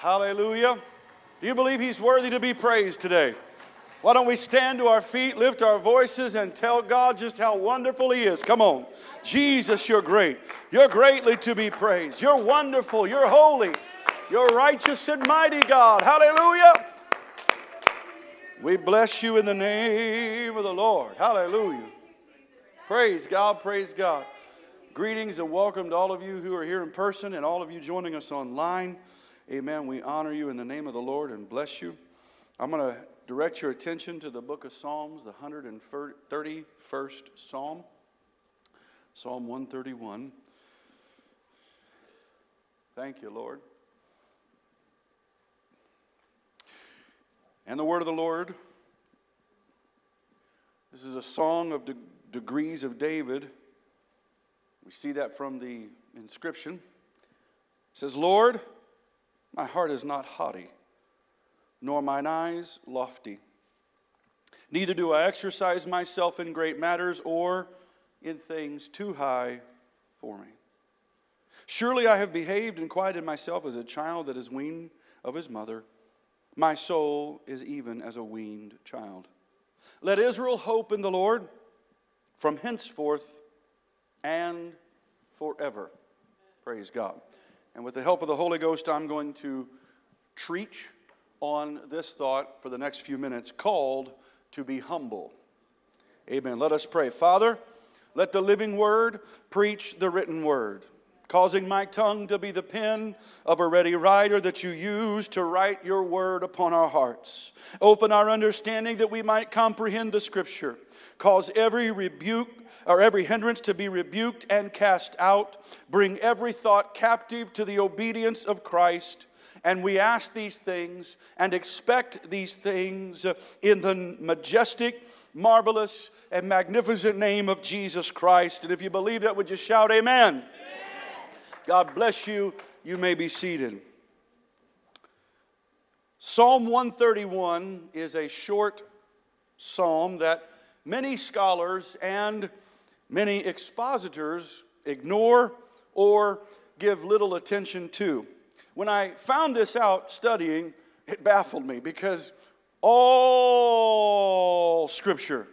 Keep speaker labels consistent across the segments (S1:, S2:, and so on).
S1: Hallelujah. Do you believe He's worthy to be praised today? Why don't we stand to our feet, lift our voices, and tell God just how wonderful He is? Come on. Jesus, you're great. You're greatly to be praised. You're wonderful. You're holy. You're righteous and mighty God. Hallelujah. We bless you in the name of the Lord. Hallelujah. Praise God. Praise God. Greetings and welcome to all of you who are here in person and all of you joining us online. Amen. We honor you in the name of the Lord and bless you. I'm going to direct your attention to the book of Psalms, the 131st Psalm, Psalm 131. Thank you, Lord. And the word of the Lord. This is a song of de- degrees of David. We see that from the inscription. It says, Lord, my heart is not haughty, nor mine eyes lofty. Neither do I exercise myself in great matters or in things too high for me. Surely I have behaved and quieted myself as a child that is weaned of his mother. My soul is even as a weaned child. Let Israel hope in the Lord from henceforth and forever. Praise God. And with the help of the Holy Ghost, I'm going to treat on this thought for the next few minutes called to be humble. Amen. Let us pray. Father, let the living word preach the written word, causing my tongue to be the pen of a ready writer that you use to write your word upon our hearts. Open our understanding that we might comprehend the scripture. Cause every rebuke or every hindrance to be rebuked and cast out. Bring every thought captive to the obedience of Christ. And we ask these things and expect these things in the majestic, marvelous, and magnificent name of Jesus Christ. And if you believe that, would you shout, Amen? God bless you. You may be seated. Psalm 131 is a short psalm that many scholars and many expositors ignore or give little attention to. When I found this out studying, it baffled me because all scripture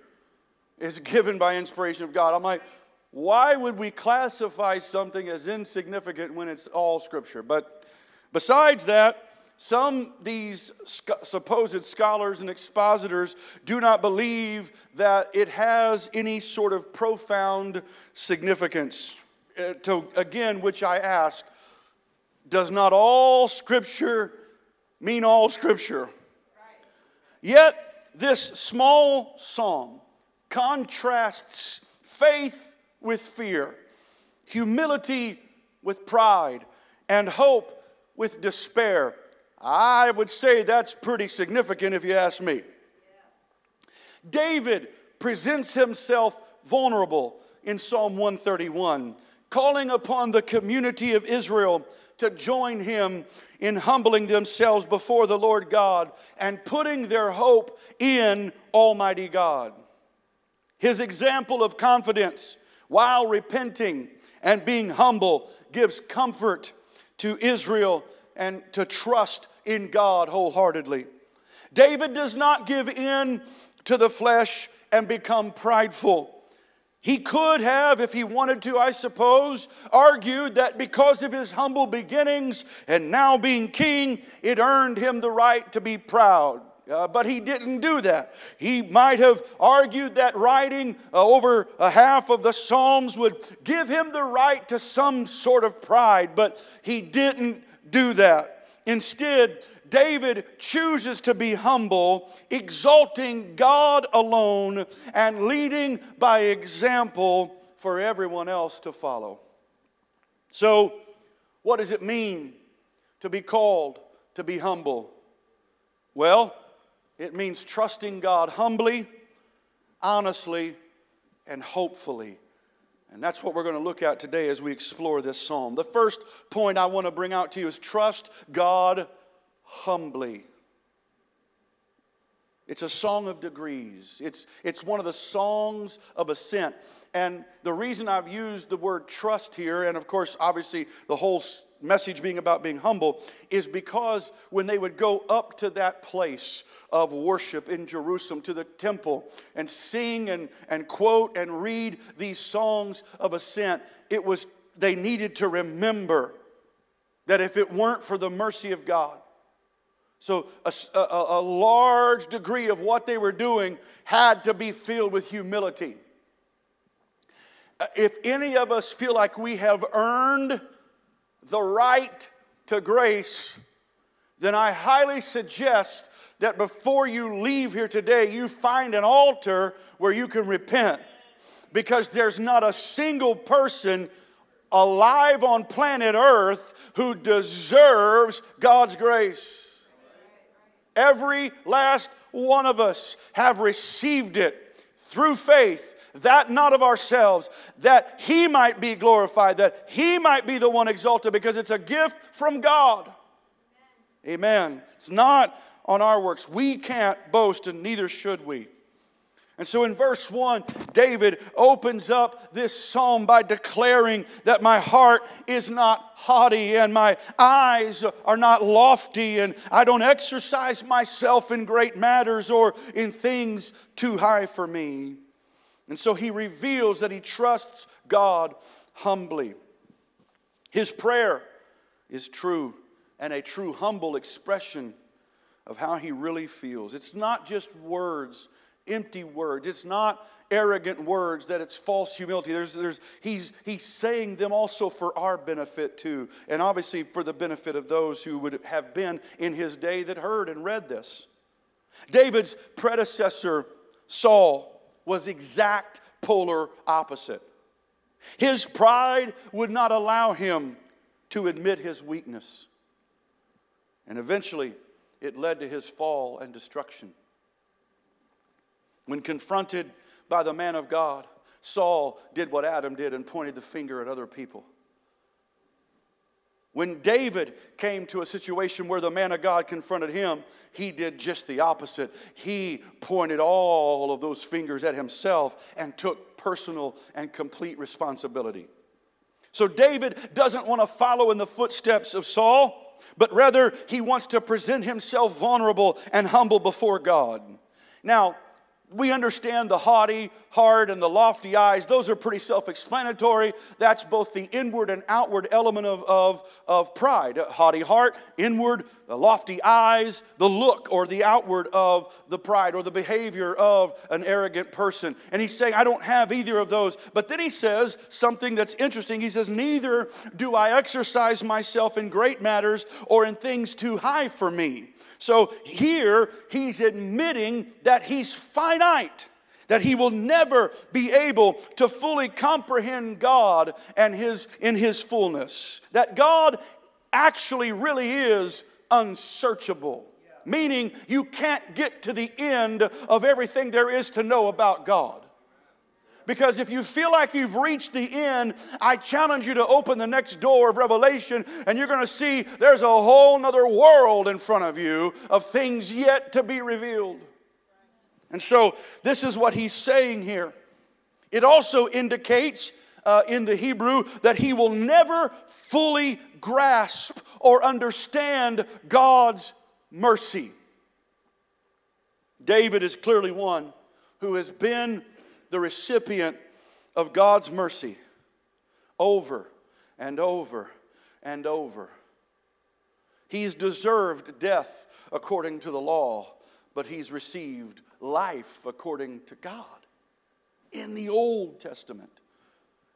S1: is given by inspiration of God. I'm like, why would we classify something as insignificant when it's all scripture? But besides that, some these supposed scholars and expositors do not believe that it has any sort of profound significance. Uh, to, again, which I ask, does not all scripture mean all scripture? Yet, this small psalm contrasts faith with fear, humility with pride, and hope with despair. I would say that's pretty significant if you ask me. David presents himself vulnerable in Psalm 131, calling upon the community of Israel to join him in humbling themselves before the Lord God and putting their hope in Almighty God. His example of confidence while repenting and being humble gives comfort to Israel and to trust in God wholeheartedly. David does not give in to the flesh and become prideful. He could have, if he wanted to, I suppose, argued that because of his humble beginnings and now being king, it earned him the right to be proud. Uh, but he didn't do that. He might have argued that writing uh, over a half of the Psalms would give him the right to some sort of pride, but he didn't do that. Instead, David chooses to be humble, exalting God alone and leading by example for everyone else to follow. So, what does it mean to be called to be humble? Well, it means trusting God humbly, honestly, and hopefully. And that's what we're going to look at today as we explore this psalm. The first point I want to bring out to you is trust God humbly. It's a song of degrees. It's, it's one of the songs of ascent. And the reason I've used the word trust here, and of course, obviously, the whole message being about being humble is because when they would go up to that place of worship in Jerusalem, to the temple, and sing and, and quote and read these songs of ascent, it was they needed to remember that if it weren't for the mercy of God, so a, a, a large degree of what they were doing had to be filled with humility. Uh, if any of us feel like we have earned the right to grace, then I highly suggest that before you leave here today, you find an altar where you can repent. Because there's not a single person alive on planet Earth who deserves God's grace. Every last one of us have received it through faith that not of ourselves, that He might be glorified, that He might be the one exalted, because it's a gift from God. Amen. It's not on our works. We can't boast, and neither should we. And so in verse 1, David opens up this psalm by declaring that my heart is not haughty and my eyes are not lofty, and I don't exercise myself in great matters or in things too high for me. And so he reveals that he trusts God humbly. His prayer is true and a true humble expression of how he really feels. It's not just words, empty words. It's not arrogant words that it's false humility. There's, there's, he's, he's saying them also for our benefit too, and obviously for the benefit of those who would have been in his day that heard and read this. David's predecessor, Saul, was exact polar opposite. His pride would not allow him to admit his weakness. And eventually, it led to his fall and destruction. When confronted by the man of God, Saul did what Adam did and pointed the finger at other people. When David came to a situation where the man of God confronted him, he did just the opposite. He pointed all of those fingers at himself and took personal and complete responsibility. So David doesn't want to follow in the footsteps of Saul, but rather he wants to present himself vulnerable and humble before God. Now, we understand the haughty heart and the lofty eyes. Those are pretty self explanatory. That's both the inward and outward element of, of, of pride. A haughty heart, inward, the lofty eyes, the look or the outward of the pride or the behavior of an arrogant person. And he's saying, I don't have either of those. But then he says something that's interesting. He says, Neither do I exercise myself in great matters or in things too high for me. So here he's admitting that he's finite, that he will never be able to fully comprehend God and his in his fullness. That God actually really is unsearchable. Meaning, you can't get to the end of everything there is to know about God. Because if you feel like you've reached the end, I challenge you to open the next door of Revelation and you're going to see there's a whole nother world in front of you of things yet to be revealed. And so this is what he's saying here. It also indicates uh, in the Hebrew that he will never fully grasp or understand God's mercy. David is clearly one who has been the recipient of God's mercy over and over and over. He's deserved death according to the law, but he's received life according to God in the Old Testament.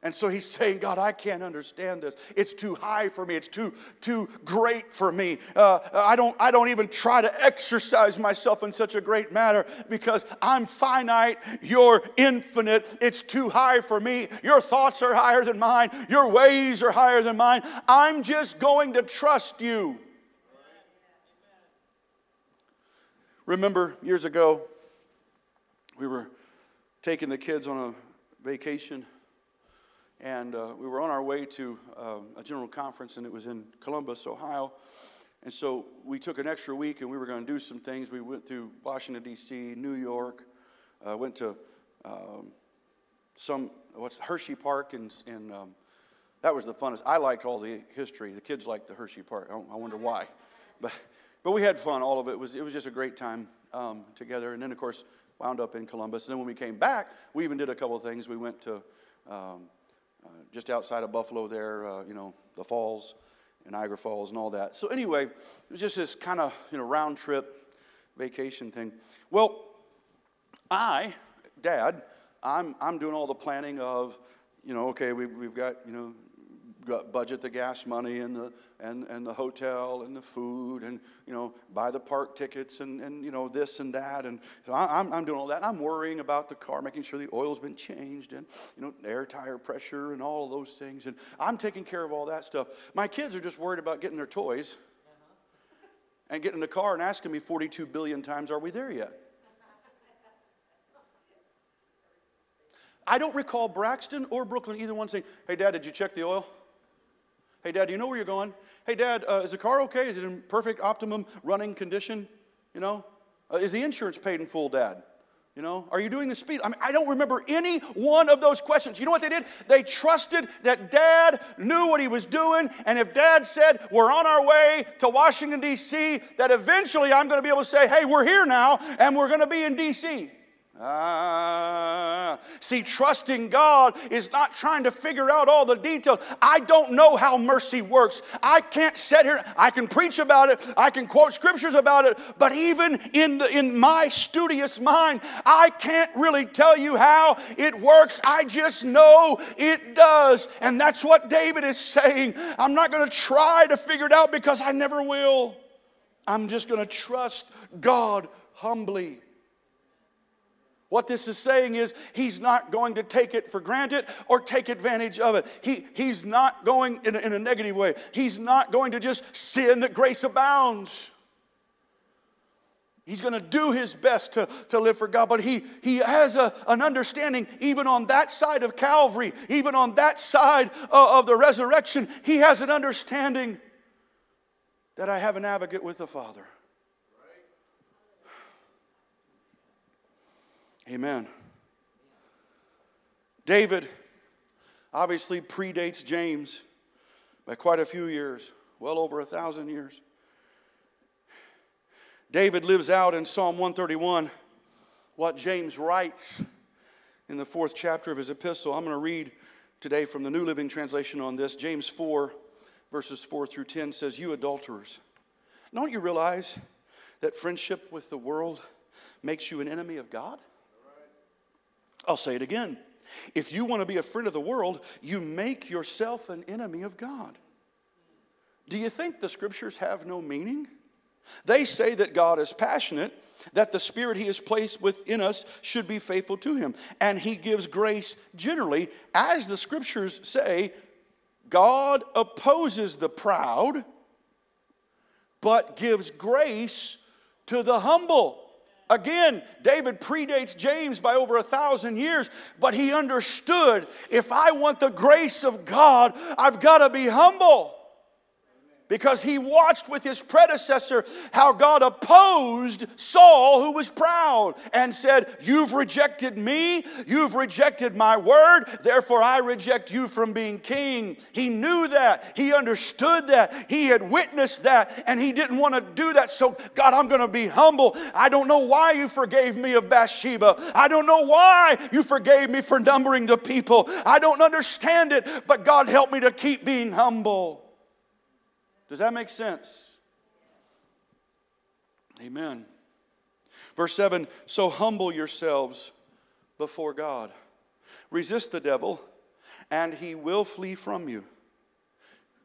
S1: And so he's saying, God, I can't understand this. It's too high for me. It's too, too great for me. Uh, I, don't, I don't even try to exercise myself in such a great matter because I'm finite. You're infinite. It's too high for me. Your thoughts are higher than mine. Your ways are higher than mine. I'm just going to trust you. Remember years ago, we were taking the kids on a vacation and uh, we were on our way to uh, a general conference, and it was in Columbus, Ohio. And so we took an extra week, and we were going to do some things. We went through Washington D.C., New York, uh, went to um, some what's Hershey Park in in um, That was the funnest. I liked all the history. The kids liked the Hershey Park. I wonder why. But, but we had fun. All of it was, it was just a great time um, together. And then, of course, wound up in Columbus. And then when we came back, we even did a couple of things. We went to um, just outside of Buffalo there, uh, you know, the falls and Niagara Falls and all that. So anyway, it was just this kind of, you know, round trip vacation thing. Well, I, Dad, I'm, I'm doing all the planning of, you know, okay, we, we've got, you know, budget the gas money and the, and, and the hotel and the food and, you know, buy the park tickets and, and you know, this and that. And so I, am I'm doing all that. I'm worrying about the car, making sure the oil's been changed and, you know, air tire pressure and all of those things. And I'm taking care of all that stuff. My kids are just worried about getting their toys and getting in the car and asking me 42 billion times, are we there yet? I don't recall Braxton or Brooklyn, either one saying, Hey, Dad, did you check the oil? Hey, Dad, do you know where you're going? Hey, Dad, uh, is the car okay? Is it in perfect, optimum running condition? You know? Uh, is the insurance paid in full, Dad? You know, are you doing the speed? I mean, I don't remember any one of those questions. You know what they did? They trusted that dad knew what he was doing. And if dad said, We're on our way to Washington, D.C., that eventually I'm going to be able to say, Hey, we're here now, and we're going to be in D.C. Ah. See, trusting God is not trying to figure out all the details. I don't know how mercy works. I can't sit here, I can preach about it, I can quote scriptures about it, but even in, the, in my studious mind, I can't really tell you how it works. I just know it does. And that's what David is saying. I'm not going to try to figure it out because I never will. I'm just going to trust God humbly. What this is saying is he's not going to take it for granted or take advantage of it. He, he's not going in a, in a negative way. He's not going to just sin that grace abounds. He's going to do his best to, to live for God, but he, he has a, an understanding, even on that side of Calvary, even on that side of, of the resurrection, he has an understanding that I have an advocate with the Father. Amen. David obviously predates James by quite a few years, well over a thousand years. David lives out in Psalm 131 what James writes in the fourth chapter of his epistle. I'm going to read today from the New Living Translation on this. James 4, verses 4 through 10 says, You adulterers, don't you realize that friendship with the world makes you an enemy of God? I'll say it again. If you want to be a friend of the world, you make yourself an enemy of God. Do you think the scriptures have no meaning? They say that God is passionate, that the spirit he has placed within us should be faithful to him, and he gives grace generally. As the scriptures say, God opposes the proud, but gives grace to the humble. Again, David predates James by over a thousand years, but he understood if I want the grace of God, I've got to be humble because he watched with his predecessor how God opposed Saul, who was proud, and said, You've rejected me, you've rejected my word, therefore I reject you from being king. He knew that, he understood that, he had witnessed that, and he didn't want to do that. So, God, I'm going to be humble. I don't know why you forgave me of Bathsheba. I don't know why you forgave me for numbering the people. I don't understand it, but God, help me to keep being humble. Does that make sense? Amen. Verse 7 So humble yourselves before God. Resist the devil, and he will flee from you.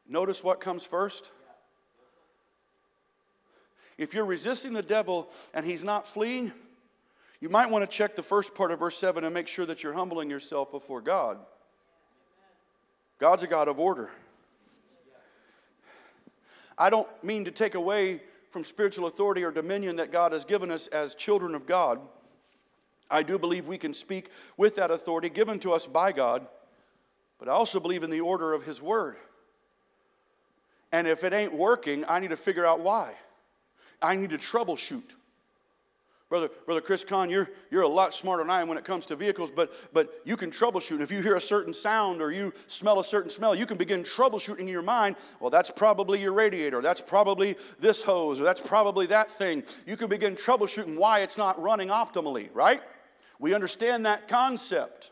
S1: Notice what comes first. If you're resisting the devil and he's not fleeing, you might want to check the first part of verse 7 and make sure that you're humbling yourself before God. God's a God of order. I don't mean to take away from spiritual authority or dominion that God has given us as children of God. I do believe we can speak with that authority given to us by God, but I also believe in the order of His Word. And if it ain't working, I need to figure out why. I need to troubleshoot. Brother, Brother Chris Kahn, you're, you're a lot smarter than I am when it comes to vehicles, but, but you can troubleshoot. If you hear a certain sound or you smell a certain smell, you can begin troubleshooting in your mind. Well, that's probably your radiator. That's probably this hose, or that's probably that thing. You can begin troubleshooting why it's not running optimally, right? We understand that concept.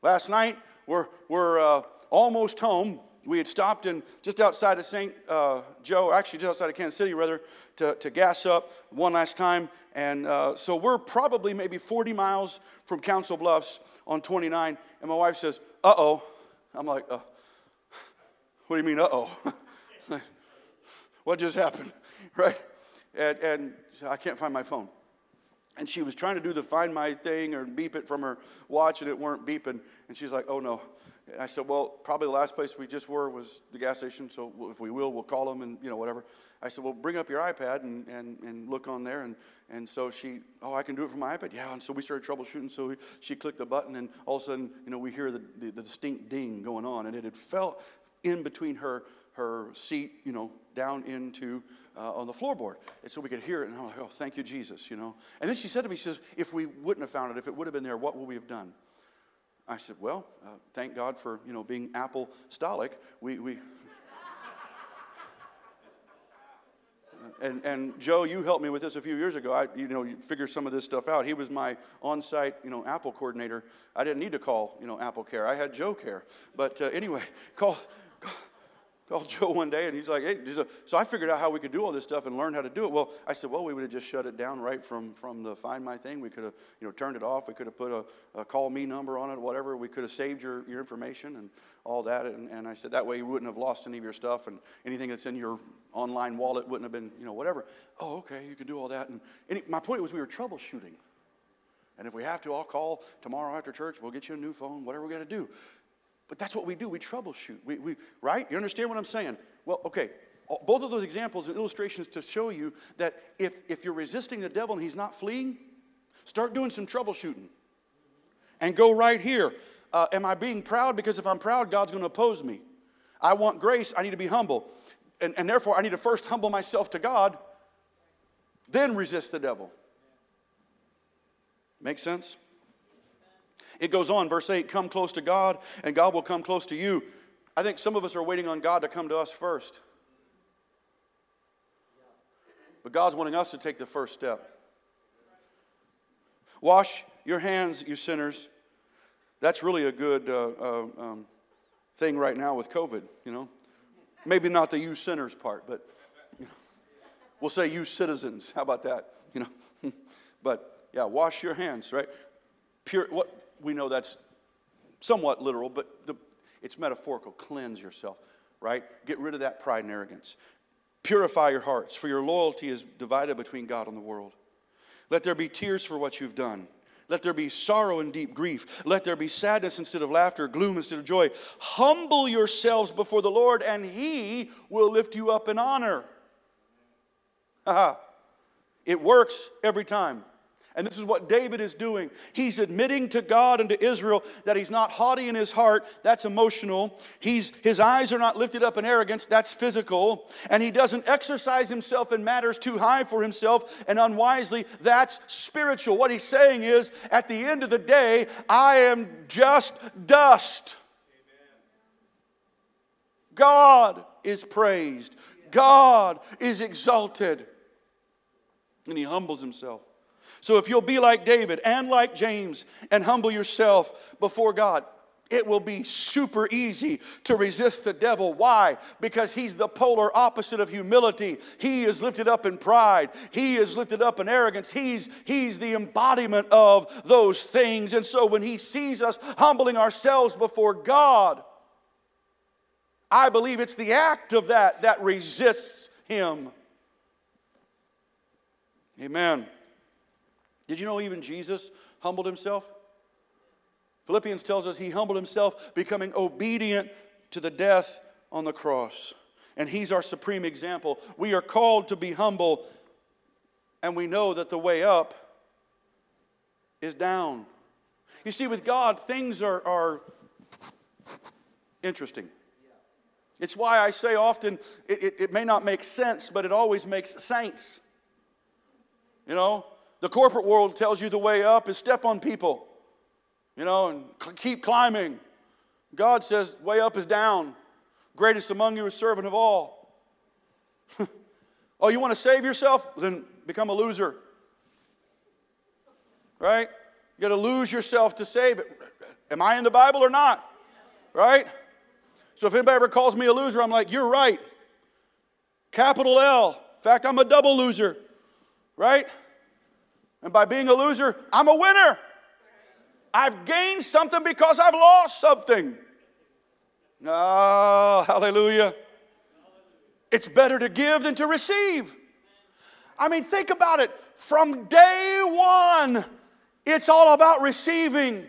S1: Last night, we're, we're uh, almost home we had stopped in just outside of St. Uh, Joe, actually just outside of Kansas City, rather, to, to gas up one last time. And uh, so we're probably maybe 40 miles from Council Bluffs on 29. And my wife says, uh oh. I'm like, uh, what do you mean, uh oh? what just happened? Right? And, and I can't find my phone. And she was trying to do the find my thing or beep it from her watch, and it weren't beeping. And she's like, oh no. And I said, well, probably the last place we just were was the gas station, so if we will, we'll call them and, you know, whatever. I said, well, bring up your iPad and, and, and look on there. And, and so she, oh, I can do it from my iPad? Yeah. And so we started troubleshooting. So we, she clicked the button, and all of a sudden, you know, we hear the, the, the distinct ding going on. And it had fell in between her, her seat, you know, down into uh, on the floorboard. And so we could hear it. And I'm like, oh, thank you, Jesus, you know. And then she said to me, she says, if we wouldn't have found it, if it would have been there, what would we have done? I said, well, uh, thank God for, you know, being apostolic. We, we and, and Joe, you helped me with this a few years ago. I, you know, you figure some of this stuff out. He was my on-site, you know, Apple coordinator. I didn't need to call, you know, Apple Care. I had Joe Care. But uh, anyway, call, call called Joe one day and he's like, hey, so I figured out how we could do all this stuff and learn how to do it. Well, I said, well, we would have just shut it down right from, from the Find My thing. We could have, you know, turned it off. We could have put a, a call me number on it, whatever. We could have saved your, your information and all that. And, and I said, that way you wouldn't have lost any of your stuff and anything that's in your online wallet wouldn't have been, you know, whatever. Oh, okay, you can do all that. And, and my point was we were troubleshooting. And if we have to, I'll call tomorrow after church. We'll get you a new phone, whatever we got to do. But that's what we do. We troubleshoot. We, we, right? You understand what I'm saying? Well, okay. Both of those examples and illustrations to show you that if, if you're resisting the devil and he's not fleeing, start doing some troubleshooting. And go right here. Uh, am I being proud? Because if I'm proud, God's going to oppose me. I want grace, I need to be humble. And, and therefore, I need to first humble myself to God, then resist the devil. Make sense? It goes on, verse 8 come close to God, and God will come close to you. I think some of us are waiting on God to come to us first. But God's wanting us to take the first step. Wash your hands, you sinners. That's really a good uh, uh, um, thing right now with COVID, you know. Maybe not the you sinners part, but you know, we'll say you citizens. How about that? You know, but yeah, wash your hands, right? Pure. What we know that's somewhat literal, but the, it's metaphorical. Cleanse yourself, right? Get rid of that pride and arrogance. Purify your hearts, for your loyalty is divided between God and the world. Let there be tears for what you've done. Let there be sorrow and deep grief. Let there be sadness instead of laughter, gloom instead of joy. Humble yourselves before the Lord, and He will lift you up in honor. it works every time. And this is what David is doing. He's admitting to God and to Israel that he's not haughty in his heart. That's emotional. He's, his eyes are not lifted up in arrogance. That's physical. And he doesn't exercise himself in matters too high for himself and unwisely. That's spiritual. What he's saying is, at the end of the day, I am just dust. God is praised, God is exalted. And he humbles himself. So if you'll be like David and like James and humble yourself before God, it will be super easy to resist the devil. Why? Because he's the polar opposite of humility. He is lifted up in pride. He is lifted up in arrogance. He's, he's the embodiment of those things. And so when he sees us humbling ourselves before God, I believe it's the act of that that resists him. Amen. Did you know even Jesus humbled himself? Philippians tells us he humbled himself, becoming obedient to the death on the cross. And he's our supreme example. We are called to be humble, and we know that the way up is down. You see, with God, things are, are interesting. It's why I say often it, it, it may not make sense, but it always makes saints. You know, The corporate world tells you the way up is step on people, you know, and keep climbing. God says, way up is down. Greatest among you is servant of all. oh, you want to save yourself? Then become a loser. Right? You got to lose yourself to save it. Am I in the Bible or not? Right? So if anybody ever calls me a loser, I'm like, you're right. Capital L. In fact, I'm a double loser. Right? And by being a loser, I'm a winner. I've gained something because I've lost something. Oh, hallelujah. It's better to give than to receive. I mean, think about it. From day one, it's all about receiving.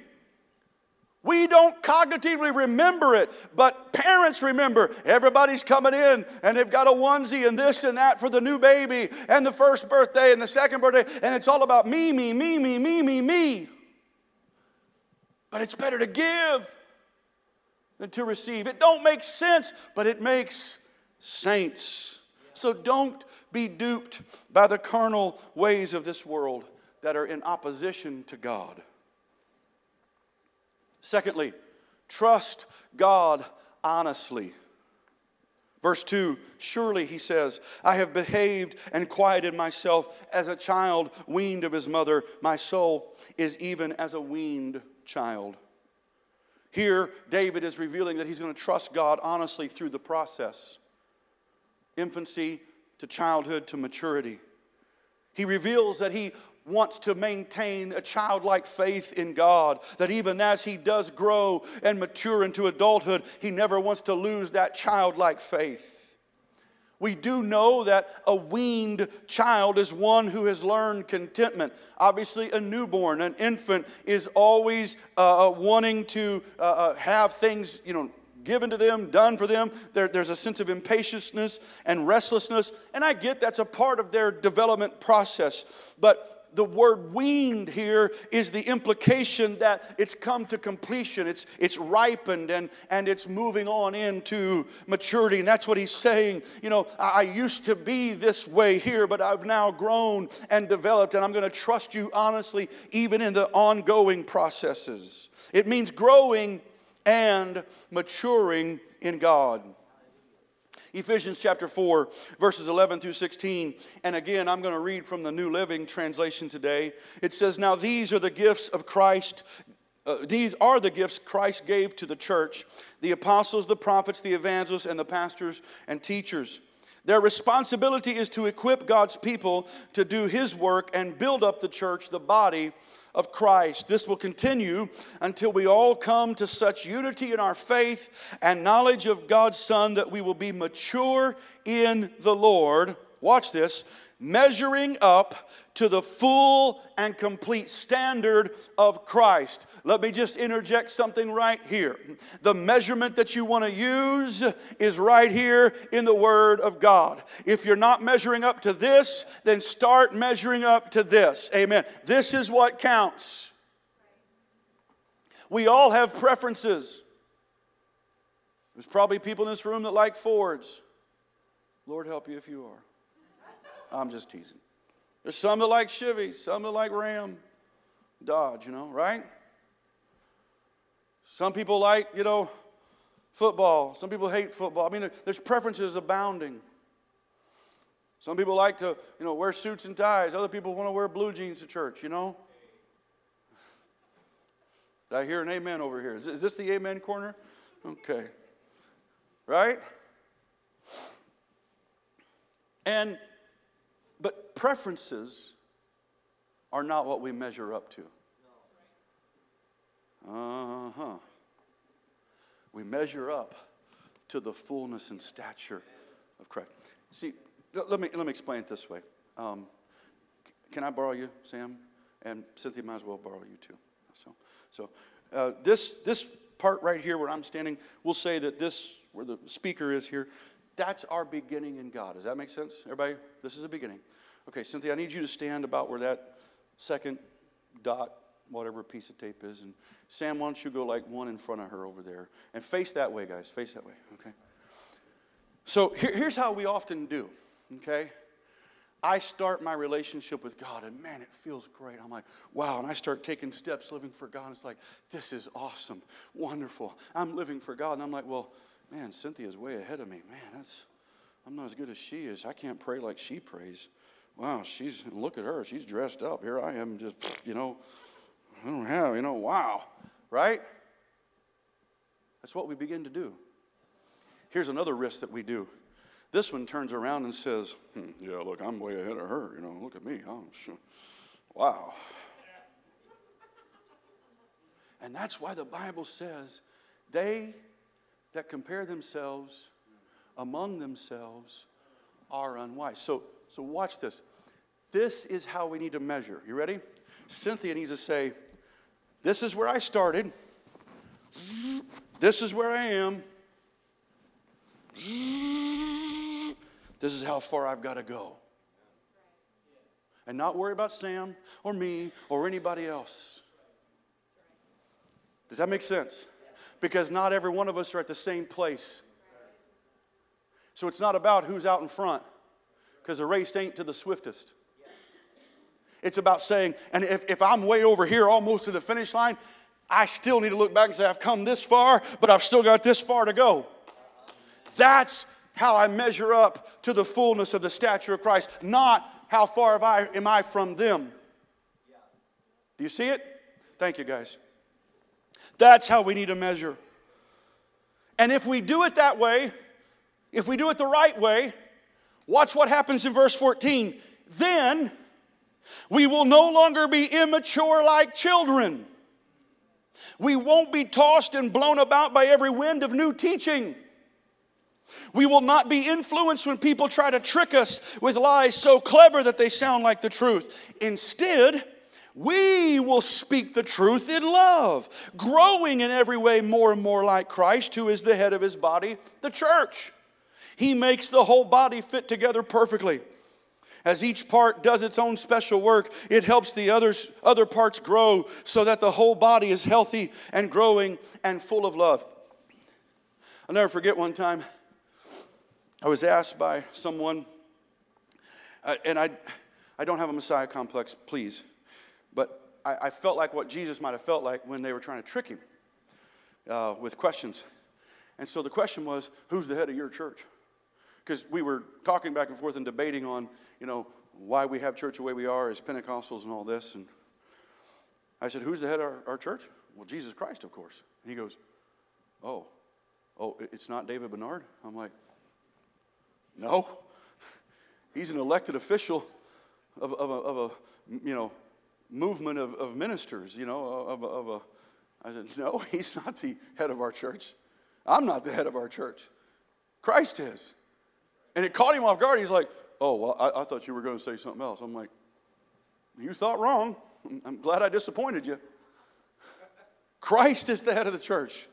S1: We don't cognitively remember it, but parents remember. Everybody's coming in and they've got a onesie and this and that for the new baby and the first birthday and the second birthday, and it's all about me, me, me, me, me, me, me. But it's better to give than to receive. It don't make sense, but it makes saints. So don't be duped by the carnal ways of this world that are in opposition to God. Secondly, trust God honestly. Verse 2 Surely, he says, I have behaved and quieted myself as a child weaned of his mother. My soul is even as a weaned child. Here, David is revealing that he's going to trust God honestly through the process infancy to childhood to maturity. He reveals that he wants to maintain a childlike faith in God, that even as he does grow and mature into adulthood, he never wants to lose that childlike faith. We do know that a weaned child is one who has learned contentment. Obviously, a newborn, an infant, is always uh, uh wanting to uh, uh, have things, you know, given to them, done for them. There, there's a sense of impatience and restlessness, and I get that's a part of their development process. But the word weaned here is the implication that it's come to completion, it's, it's ripened, and, and it's moving on into maturity. And that's what he's saying. You know, I, I used to be this way here, but I've now grown and developed, and I'm going to trust you honestly, even in the ongoing processes. It means growing and maturing in God. Ephesians chapter 4, verses 11 through 16. And again, I'm going to read from the New Living Translation today. It says, Now these are the gifts of Christ. Uh, these are the gifts Christ gave to the church the apostles, the prophets, the evangelists, and the pastors and teachers. Their responsibility is to equip God's people to do His work and build up the church, the body of Christ. This will continue until we all come to such unity in our faith and knowledge of God's Son that we will be mature in the Lord. Watch this measuring up to the full and complete standard of Christ. Let me just interject something right here. The measurement that you want to use is right here in the Word of God. If you're not measuring up to this, then start measuring up to this. Amen. This is what counts. We all have preferences. There's probably people in this room that like Fords. Lord help you if you are. I'm just teasing. There's some that like Chevy, some that like Ram, Dodge, you know, right? Some people like, you know, football. Some people hate football. I mean, there's preferences abounding. Some people like to, you know, wear suits and ties. Other people want to wear blue jeans to church, you know? Did I hear an amen over here? Is this the amen corner? Okay. Right? And but preferences are not what we measure up to. Uh huh. We measure up to the fullness and stature of Christ. See, let me, let me explain it this way. Um, can I borrow you, Sam? And Cynthia might as well borrow you too. So, so uh, this, this part right here where I'm standing, we'll say that this, where the speaker is here, that's our beginning in God. Does that make sense? Everybody, this is a beginning. Okay, Cynthia, I need you to stand about where that second dot, whatever piece of tape is. And Sam, why don't you go like one in front of her over there? And face that way, guys. Face that way, okay? So here, here's how we often do, okay? I start my relationship with God, and man, it feels great. I'm like, wow. And I start taking steps living for God. It's like, this is awesome, wonderful. I'm living for God. And I'm like, well, man, Cynthia's way ahead of me. Man, that's, I'm not as good as she is. I can't pray like she prays. Wow, she's, look at her. She's dressed up. Here I am, just, you know, I don't have, you know, wow, right? That's what we begin to do. Here's another risk that we do this one turns around and says, hmm, Yeah, look, I'm way ahead of her. You know, look at me. I'm sure. Wow. And that's why the Bible says, They that compare themselves among themselves are unwise. So, so watch this. This is how we need to measure. You ready? Cynthia needs to say, This is where I started. This is where I am. This is how far I've got to go. And not worry about Sam or me or anybody else. Does that make sense? Because not every one of us are at the same place. So it's not about who's out in front, because the race ain't to the swiftest. It's about saying, and if, if I'm way over here almost to the finish line, I still need to look back and say, I've come this far, but I've still got this far to go. That's how I measure up to the fullness of the stature of Christ, not how far I, am I from them. Do you see it? Thank you, guys. That's how we need to measure. And if we do it that way, if we do it the right way, watch what happens in verse 14. Then we will no longer be immature like children. We won't be tossed and blown about by every wind of new teaching. We will not be influenced when people try to trick us with lies so clever that they sound like the truth. Instead, we will speak the truth in love, growing in every way more and more like Christ, who is the head of his body, the church. He makes the whole body fit together perfectly. As each part does its own special work, it helps the others, other parts grow so that the whole body is healthy and growing and full of love. I'll never forget one time I was asked by someone, uh, and I, I don't have a Messiah complex, please, I, I, felt like what Jesus might have felt like when they were trying to trick him uh, with questions. And so the question was, who's the head of your church? Because we were talking back and forth and debating on, you know, why we have church the way we are as Pentecostals and all this. And I said, who's the head of our, our church? Well, Jesus Christ, of course. And he goes, oh, oh, it's not David Bernard? I'm like, no. He's an elected official of, of, a, of a, you know, movement of, of ministers, you know, of, of a. I said, no, he's not the head of our church. I'm not the head of our church. Christ is. And it caught him off guard. He's like, oh, well, I, I thought you were going to say something else. I'm like, you thought wrong. I'm glad I disappointed you. Christ is the head of the church.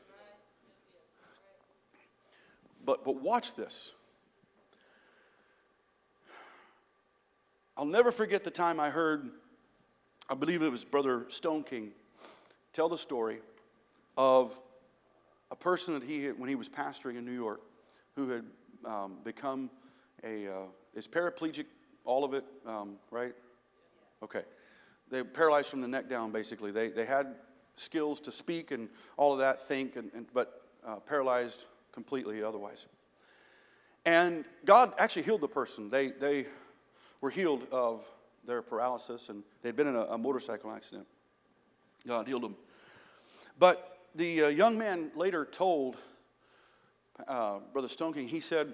S1: But, but watch this. I'll never forget the time I heard, I believe it was Brother Stoneking, tell the story of a person that he, when he was pastoring in New York, who had um, become a, uh, is paraplegic, all of it, um, right? Okay. They paralyzed from the neck down, basically. They, they had skills to speak and all of that, think, and, and but uh, paralyzed completely otherwise. And God actually healed the person. They, they were healed of their paralysis, and they'd been in a, a motorcycle accident. God healed them. But the uh, young man later told uh, Brother Stoneking, he said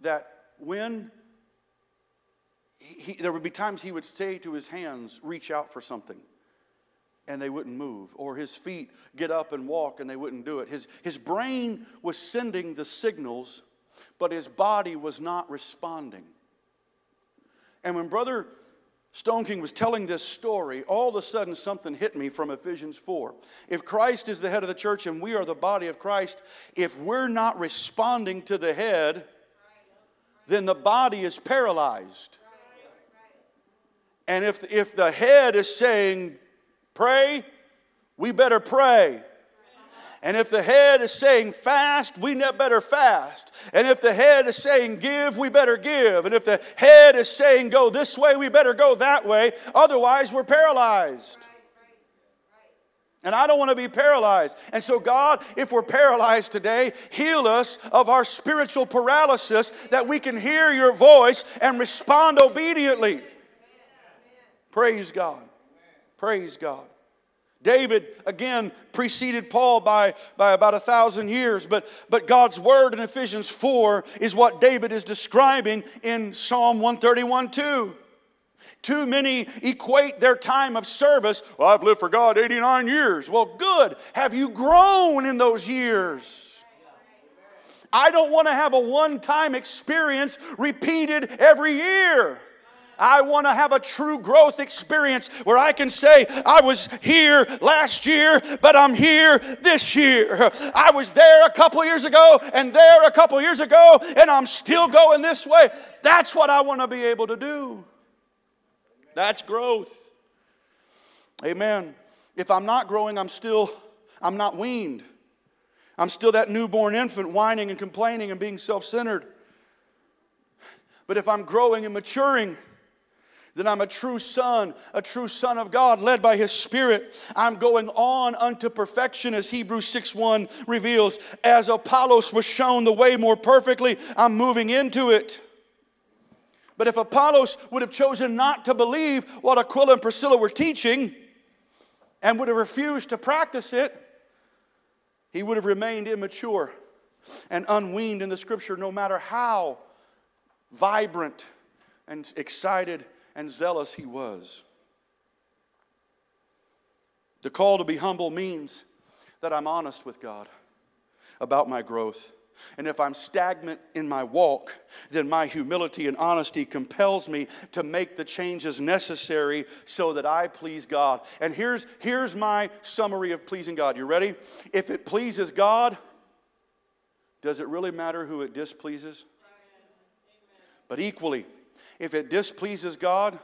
S1: that when he, there would be times he would say to his hands, reach out for something, and they wouldn't move, or his feet get up and walk and they wouldn't do it. His, his brain was sending the signals, but his body was not responding. And when Brother Stoneking was telling this story, all of a sudden something hit me from Ephesians 4. If Christ is the head of the church and we are the body of Christ, if we're not responding to the head, then the body is paralyzed. And if, if the head is saying, pray, we better pray. And if the head is saying fast, we better fast. And if the head is saying give, we better give. And if the head is saying go this way, we better go that way. Otherwise, we're paralyzed. And I don't want to be paralyzed. And so, God, if we're paralyzed today, heal us of our spiritual paralysis that we can hear your voice and respond obediently. Praise God. Praise God. David, again, preceded Paul by, by about a thousand years, but, but God's word in Ephesians 4 is what David is describing in Psalm 131 2. Too many equate their time of service. Well, I've lived for God 89 years. Well, good. Have you grown in those years? I don't want to have a one time experience repeated every year. I want to have a true growth experience where I can say, I was here last year, but I'm here this year. I was there a couple years ago and there a couple years ago, and I'm still going this way. That's what I want to be able to do. That's growth. Amen. If I'm not growing, I'm still, I'm not weaned. I'm still that newborn infant whining and complaining and being self centered. But if I'm growing and maturing, then I'm a true son, a true son of God, led by his spirit. I'm going on unto perfection, as Hebrews 6 1 reveals. As Apollos was shown the way more perfectly, I'm moving into it. But if Apollos would have chosen not to believe what Aquila and Priscilla were teaching and would have refused to practice it, he would have remained immature and unweaned in the scripture, no matter how vibrant and excited and zealous he was. The call to be humble means that I'm honest with God about my growth. And if I'm stagnant in my walk, then my humility and honesty compels me to make the changes necessary so that I please God. And here's, here's my summary of pleasing God. You ready? If it pleases God, does it really matter who it displeases? But equally, if it displeases God,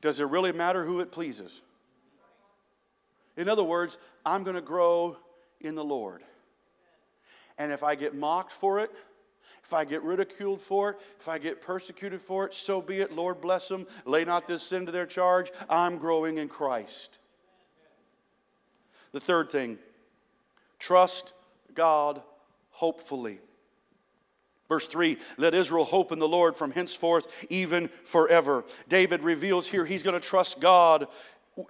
S1: does it really matter who it pleases? In other words, I'm going to grow in the Lord. And if I get mocked for it, if I get ridiculed for it, if I get persecuted for it, so be it. Lord bless them. Lay not this sin to their charge. I'm growing in Christ. The third thing trust God hopefully. Verse 3 Let Israel hope in the Lord from henceforth, even forever. David reveals here he's going to trust God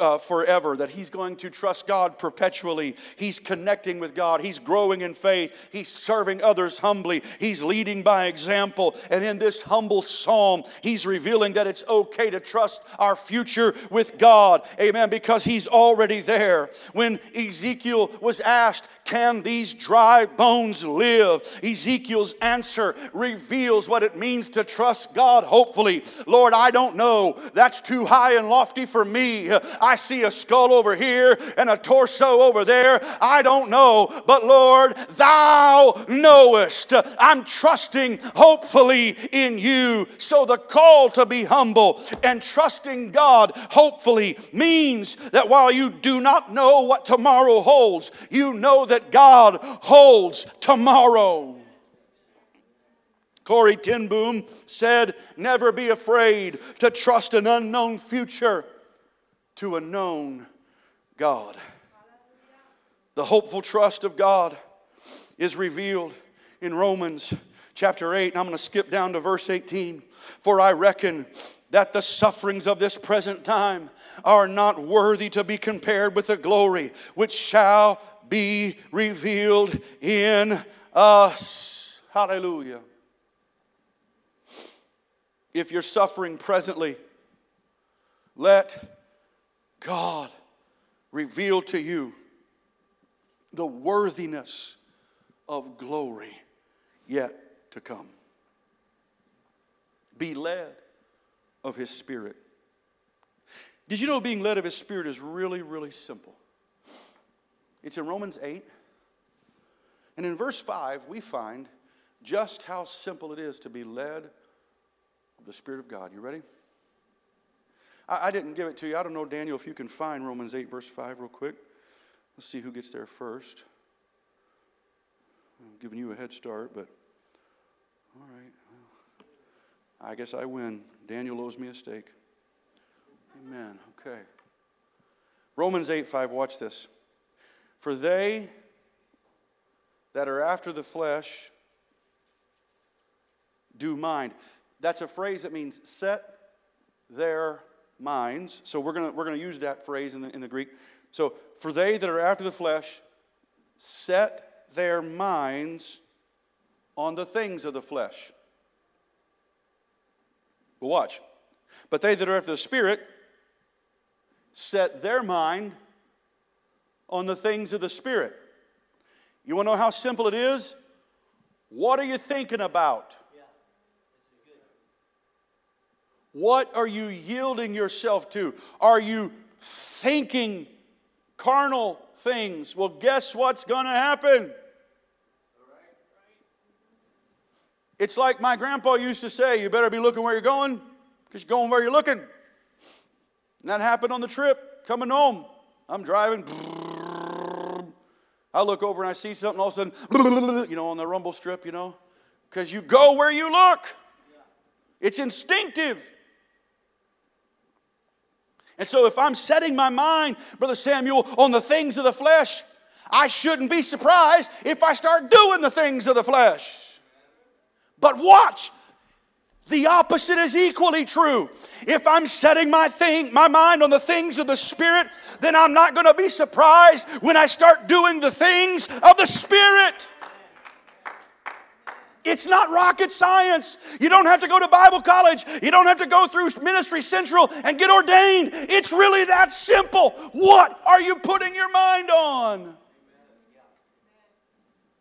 S1: uh, forever, that he's going to trust God perpetually. He's connecting with God. He's growing in faith. He's serving others humbly. He's leading by example. And in this humble psalm, he's revealing that it's okay to trust our future with God. Amen. Because he's already there. When Ezekiel was asked, Can these dry bones live? Ezekiel's answer reveals what it means to trust God hopefully. Lord, I don't know. That's too high and lofty for me. I see a skull over here and a torso over there. I don't know, but Lord, thou knowest. I'm trusting hopefully in you. So the call to be humble and trusting God hopefully means that while you do not know what tomorrow holds, you know that God holds tomorrow. Corrie ten Boom said, Never be afraid to trust an unknown future to a known God. The hopeful trust of God is revealed in Romans chapter 8, and I'm going to skip down to verse 18. For I reckon that the sufferings of this present time are not worthy to be compared with the glory which shall be revealed in us. Hallelujah. If you're suffering presently, let God revealed to you the worthiness of glory yet to come. Be led of His Spirit. Did you know being led of His Spirit is really, really simple? It's in Romans 8. And in verse 5, we find just how simple it is to be led of the Spirit of God. You ready? I, I didn't give it to you. I don't know, Daniel, if you can find Romans 8, verse 5, real quick. Let's see who gets there first. I'm giving you a head start, but all right. Well, I guess I win. Daniel owes me a steak. Amen. Okay. Romans 8 5, watch this. For they that are after the flesh do mind. That's a phrase that means set their minds. So we're going we're gonna use that phrase in the, in the Greek. So, for they that are after the flesh set their minds on the things of the flesh. But watch. But they that are after the Spirit set their mind on the things of the Spirit. You want to know how simple it is? What are you thinking about? What are you yielding yourself to? Are you thinking carnal things? Well, guess what's going to happen? It's like my grandpa used to say you better be looking where you're going because you're going where you're looking. And that happened on the trip coming home. I'm driving. I look over and I see something, all of a sudden, you know, on the rumble strip, you know, because you go where you look. It's instinctive. And so, if I'm setting my mind, Brother Samuel, on the things of the flesh, I shouldn't be surprised if I start doing the things of the flesh. But watch, the opposite is equally true. If I'm setting my thing, my mind on the things of the Spirit, then I'm not going to be surprised when I start doing the things of the Spirit. It's not rocket science. You don't have to go to Bible college. You don't have to go through Ministry Central and get ordained. It's really that simple. What are you putting your mind on?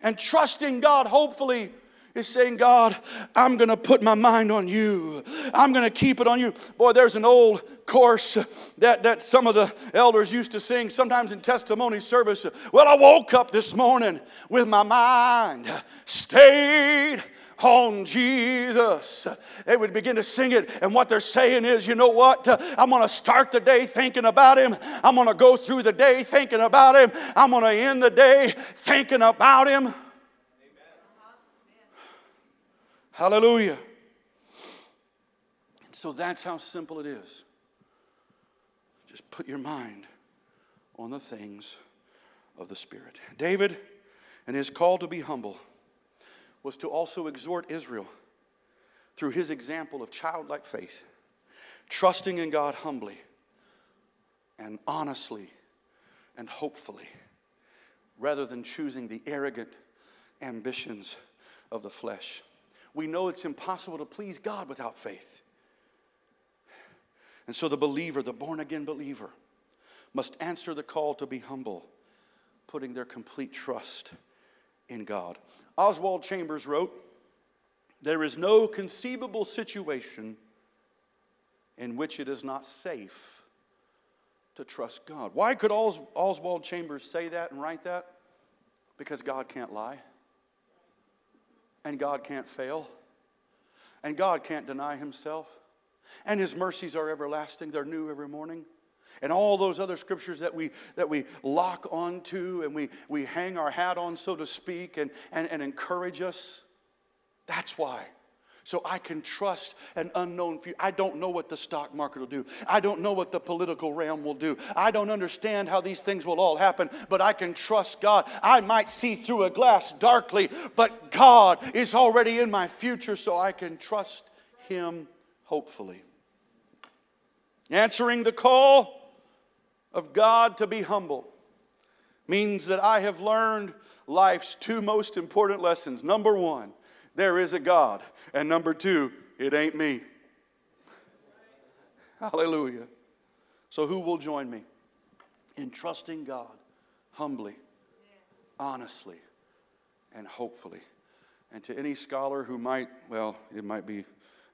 S1: And trusting God, hopefully, is saying, God, I'm going to put my mind on you. I'm going to keep it on you. Boy, there's an old course that, that some of the elders used to sing, sometimes in testimony service. Well, I woke up this morning with my mind stayed on Jesus. They would begin to sing it, and what they're saying is, you know what? I'm going to start the day thinking about Him. I'm going to go through the day thinking about Him. I'm going to end the day thinking about Him. Hallelujah. So that's how simple it is. Just put your mind on the things of the Spirit. David, and his call to be humble, was to also exhort Israel through his example of childlike faith, trusting in God humbly and honestly and hopefully, rather than choosing the arrogant ambitions of the flesh we know it's impossible to please God without faith. And so the believer, the born again believer, must answer the call to be humble, putting their complete trust in God. Oswald Chambers wrote, There is no conceivable situation in which it is not safe to trust God. Why could Oswald Chambers say that and write that? Because God can't lie. And God can't fail. And God can't deny himself. And his mercies are everlasting, they're new every morning. And all those other scriptures that we, that we lock onto and we, we hang our hat on, so to speak, and, and, and encourage us. That's why so I can trust an unknown future. I don't know what the stock market will do. I don't know what the political realm will do. I don't understand how these things will all happen, but I can trust God. I might see through a glass darkly, but God is already in my future, so I can trust Him hopefully. Answering the call of God to be humble means that I have learned life's two most important lessons. Number one, there is a God. And number two, it ain't me. Hallelujah. So, who will join me in trusting God humbly, honestly, and hopefully? And to any scholar who might, well, it might be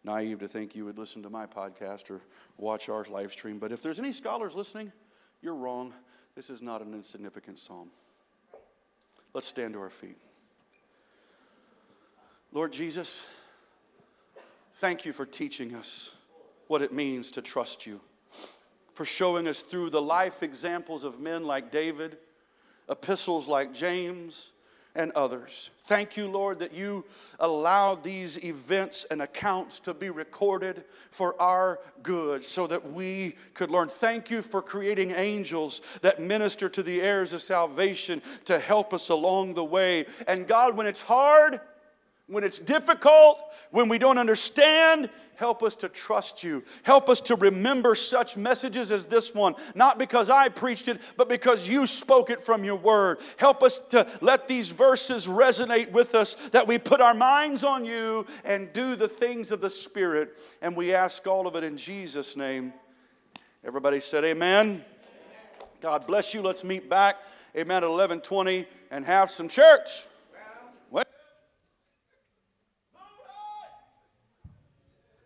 S1: naive to think you would listen to my podcast or watch our live stream, but if there's any scholars listening, you're wrong. This is not an insignificant psalm. Let's stand to our feet. Lord Jesus, thank you for teaching us what it means to trust you, for showing us through the life examples of men like David, epistles like James, and others. Thank you, Lord, that you allowed these events and accounts to be recorded for our good so that we could learn. Thank you for creating angels that minister to the heirs of salvation to help us along the way. And God, when it's hard, when it's difficult, when we don't understand, help us to trust you. Help us to remember such messages as this one, not because I preached it, but because you spoke it from your word. Help us to let these verses resonate with us, that we put our minds on you and do the things of the Spirit. And we ask all of it in Jesus' name. Everybody said, Amen. God bless you. Let's meet back. Amen. At 1120 and have some church.